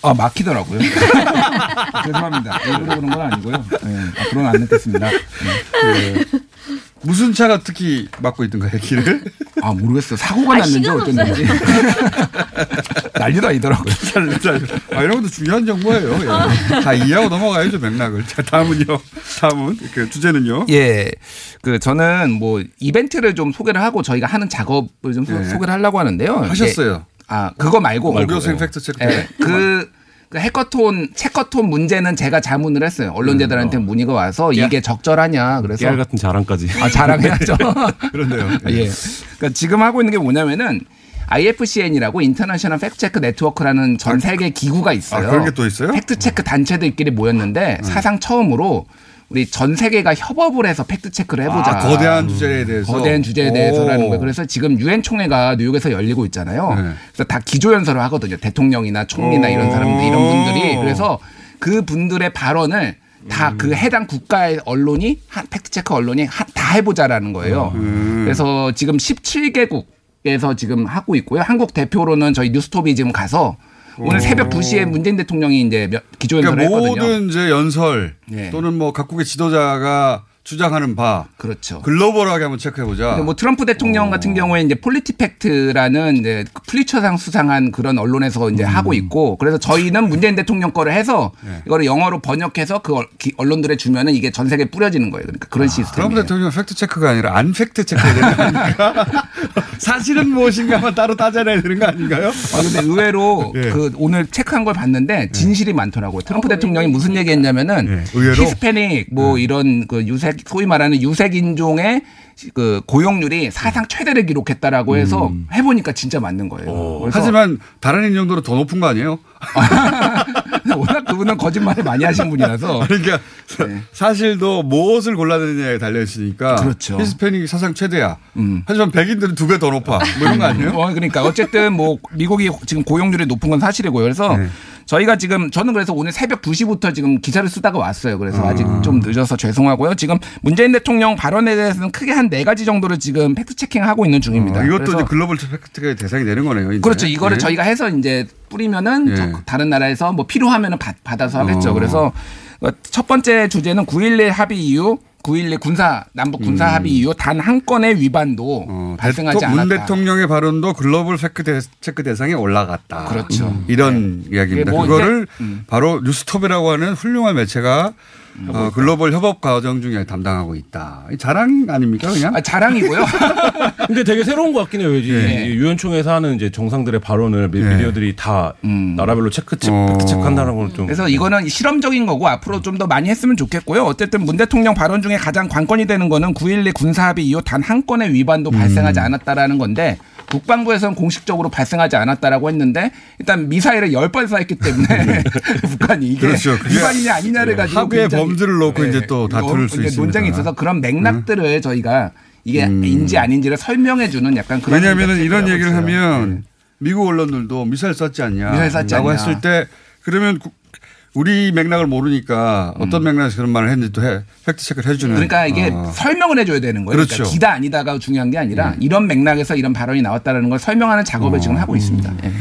N: 아 막히더라고요. 죄송합니다. 일부러 그런 건 아니고요. 네, 앞으로는 안 늦겠습니다.
I: 네. 무슨 차가 특히 막고 있던가요, 길을?
N: 아 모르겠어요. 사고가
I: 아,
N: 났는지 어쩐지 난리도 아니더라고요.
I: 아, 이런 것도 중요한 정보예요. 예. 다 이해하고 넘어가야죠, 맥락을. 자, 다음은요. 다음은 그 주제는요.
N: 예. 그 저는 뭐 이벤트를 좀 소개를 하고 저희가 하는 작업을 좀 소-
I: 네.
N: 소개를 하려고 하는데요.
I: 하셨어요.
N: 아 그거 말고
I: 고교생 팩트 체크.
N: 예. 그, 그 해커톤 체커톤 문제는 제가 자문을 했어요. 언론재단한테 문의가 와서 이게 적절하냐 그래서
M: 깨알 같은 자랑까지.
N: 아 자랑해야죠.
I: 그런데요.
N: 예. 그러니까 지금 하고 있는 게 뭐냐면은 IFCN이라고 International Fact-Check Network라는 전 세계 기구가 있어요.
I: 아, 그런 게 또 있어요?
N: 팩트체크 단체들끼리 모였는데 사상 처음으로 우리 전 세계가 협업을 해서 팩트 체크를 해보자.
I: 아, 거대한 주제에 대해서?
N: 거대한 주제에
I: 오.
N: 대해서라는 거예요. 그래서 지금 유엔 총회가 뉴욕에서 열리고 있잖아요.
I: 네.
N: 그래서 다 기조 연설을 하거든요. 대통령이나 총리나 이런 사람들 이런 분들이 그래서 그 분들의 발언을 다
I: 음.
N: 그 해당 국가의 언론이 한 팩트 체크 언론이 하- 다 해보자라는 거예요.
I: 음.
N: 그래서 지금 17개국에서 지금 하고 있고요. 한국 대표로는 저희 뉴스톱이 지금 가서 오늘
I: 오.
N: 새벽 2시에 문재인 대통령이 이제 몇- 기조 연설을
I: 그러니까
N: 했거든요.
I: 모든 이제 연설
N: 네.
I: 또는 뭐 각국의 지도자가 주장하는 바
N: 그렇죠.
I: 글로벌하게 한번 체크해 보자.
N: 근데 뭐 트럼프 대통령 같은 경우에 이제 폴리티팩트라는 이제 플리처상 수상한 그런 언론에서 이제 하고 있고 그래서 저희는 문재인 대통령 거를 해서 이거를 영어로 번역해서 그 언론들에 주면은 이게 전 세계에 뿌려지는 거예요. 그러니까 그런
I: 트럼프
N: 시스템이에요.
I: 대통령 팩트 체크가 아니라 안 팩트 체크해야 되는 거 아닙니까? 사실은 무엇인가만 따로 따져내야 되는 거 아닌가요?
N: 아, 근데 의외로
I: 예.
N: 그 오늘 체크한 걸 봤는데 진실이 많더라고요. 트럼프 대통령이 무슨 얘기했냐면은
I: 의외로?
N: 히스패닉 뭐 이런 그 유색 소위 말하는 유색 인종의 그 고용률이 사상 최대를 기록했다라고 해서 해보니까 진짜 맞는 거예요. 그래서
I: 하지만 다른 인종들은 더 높은 거 아니에요?
N: 워낙 그분은 거짓말을 많이 하신 분이라서
I: 그러니까 사실도 무엇을 골라내느냐에 달려 있으니까
N: 그렇죠.
I: 히스패닉이 사상 최대야. 하지만 백인들은 두 배 더 높아. 뭐 이런 거 아니에요?
N: 어, 그러니까 어쨌든 뭐 미국이 지금 고용률이 높은 건 사실이고요. 그래서
I: 네.
N: 저희가 지금 저는 그래서 오늘 새벽 2시부터 지금 기사를 쓰다가 왔어요. 그래서
I: 아.
N: 아직 좀 늦어서 죄송하고요. 지금 문재인 대통령 발언에 대해서는 크게 한 네 가지 정도를 지금 팩트 체킹하고 있는 중입니다.
I: 어, 이것도 이제 글로벌 팩트가 대상이 되는 거네요. 이제.
N: 그렇죠. 이거를
I: 네.
N: 저희가 해서 이제 뿌리면은
I: 예.
N: 저- 다른 나라에서 뭐 필요하면은 받, 받아서 하겠죠.
I: 어.
N: 그래서 어, 첫 번째 주제는 9.11 합의 이후 9.11 군사 남북 군사 합의 이후 단 한 건의 위반도 발생하지
I: 대통- 문
N: 않았다.
I: 대통령의 발언도 글로벌 팩트 대- 체크 대상에 올라갔다.
N: 그렇죠.
I: 음, 이런 이야기입니다.
N: 이게 뭐
I: 그거를
N: 이제- 음.
I: 바로 뉴스톱이라고 하는 훌륭한 매체가 어, 글로벌 협업 과정 중에 담당하고 있다. 이 자랑 아닙니까 그냥?
N: 자랑이고요.
M: 근데 되게 새로운 것 같긴 해요. 이제
I: 예.
M: 이 유엔총회에서 하는 이제 정상들의 발언을 미-
I: 예.
M: 미디어들이 다 나라별로 체크 체
I: 어.
M: 체크한다는 건 좀.
N: 그래서 이거는 실험적인 거고 앞으로 좀 더 많이 했으면 좋겠고요. 어쨌든 문 대통령 발언 중에 가장 관건이 되는 거는 9.11 군사합의 이후 단 한 건의 위반도
I: 음.
N: 발생하지 않았다라는 건데 국방부에서는 공식적으로 발생하지 않았다라고 했는데 일단 미사일을 10번 쏴했기 때문에 북한이 이게
I: 그렇죠.
N: 위반이냐 아니냐를 가지고
I: 합의의 범주를 놓고
N: 네.
I: 이제 또 다툴 수 있습니다.
N: 논쟁이 있어서 그런 맥락들을 저희가 이게
I: 음.
N: 인지 아닌지를 설명해 주는 약간 그런
I: 왜냐하면 이런 얘기를
N: 있어요.
I: 하면 미국 언론들도 미사일 쐈지 않냐.
N: 미사일 쐈지 않냐.
I: 했을 때 그러면 구- 우리 맥락을 모르니까 어떤 맥락에서 그런 말을 했는지 또 해, 팩트 체크를 해주는.
N: 그러니까 이게
I: 어.
N: 설명을 해줘야 되는 거예요. 그러니까
I: 그렇죠.
N: 기다 아니다가 중요한 게 아니라
I: 음.
N: 이런 맥락에서 이런 발언이 나왔다는 걸 설명하는 작업을 지금 하고 있습니다. 예.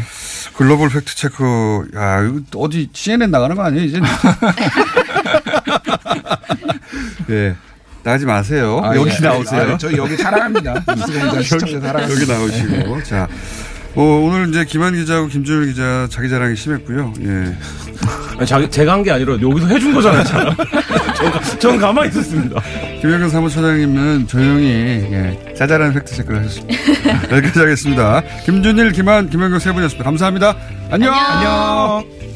I: 글로벌 팩트 체크, 야, 어디 CNN 나가는 거 아니에요, 이제? 예. 나가지 마세요.
N: 아,
I: 여기
N: 예.
I: 나오세요.
N: 아, 저희 여기 사랑합니다. 시청자 사랑합니다.
I: 여기 나오시고. 자. 어, 오늘 이제 김한 기자하고 김준일 기자 자기 자랑이 심했고요. 예.
M: 아니, 자기, 제가 한 게 아니라 여기서 해준 거잖아요. 저- 전 가만히 있었습니다.
I: 김영근 사무처장님은 조용히 예, 자잘한 팩트 체크를 하셨습니다. 여기까지 하겠습니다. 김준일, 김한, 김영경 세 분이었습니다. 감사합니다. 안녕.
N: 안녕.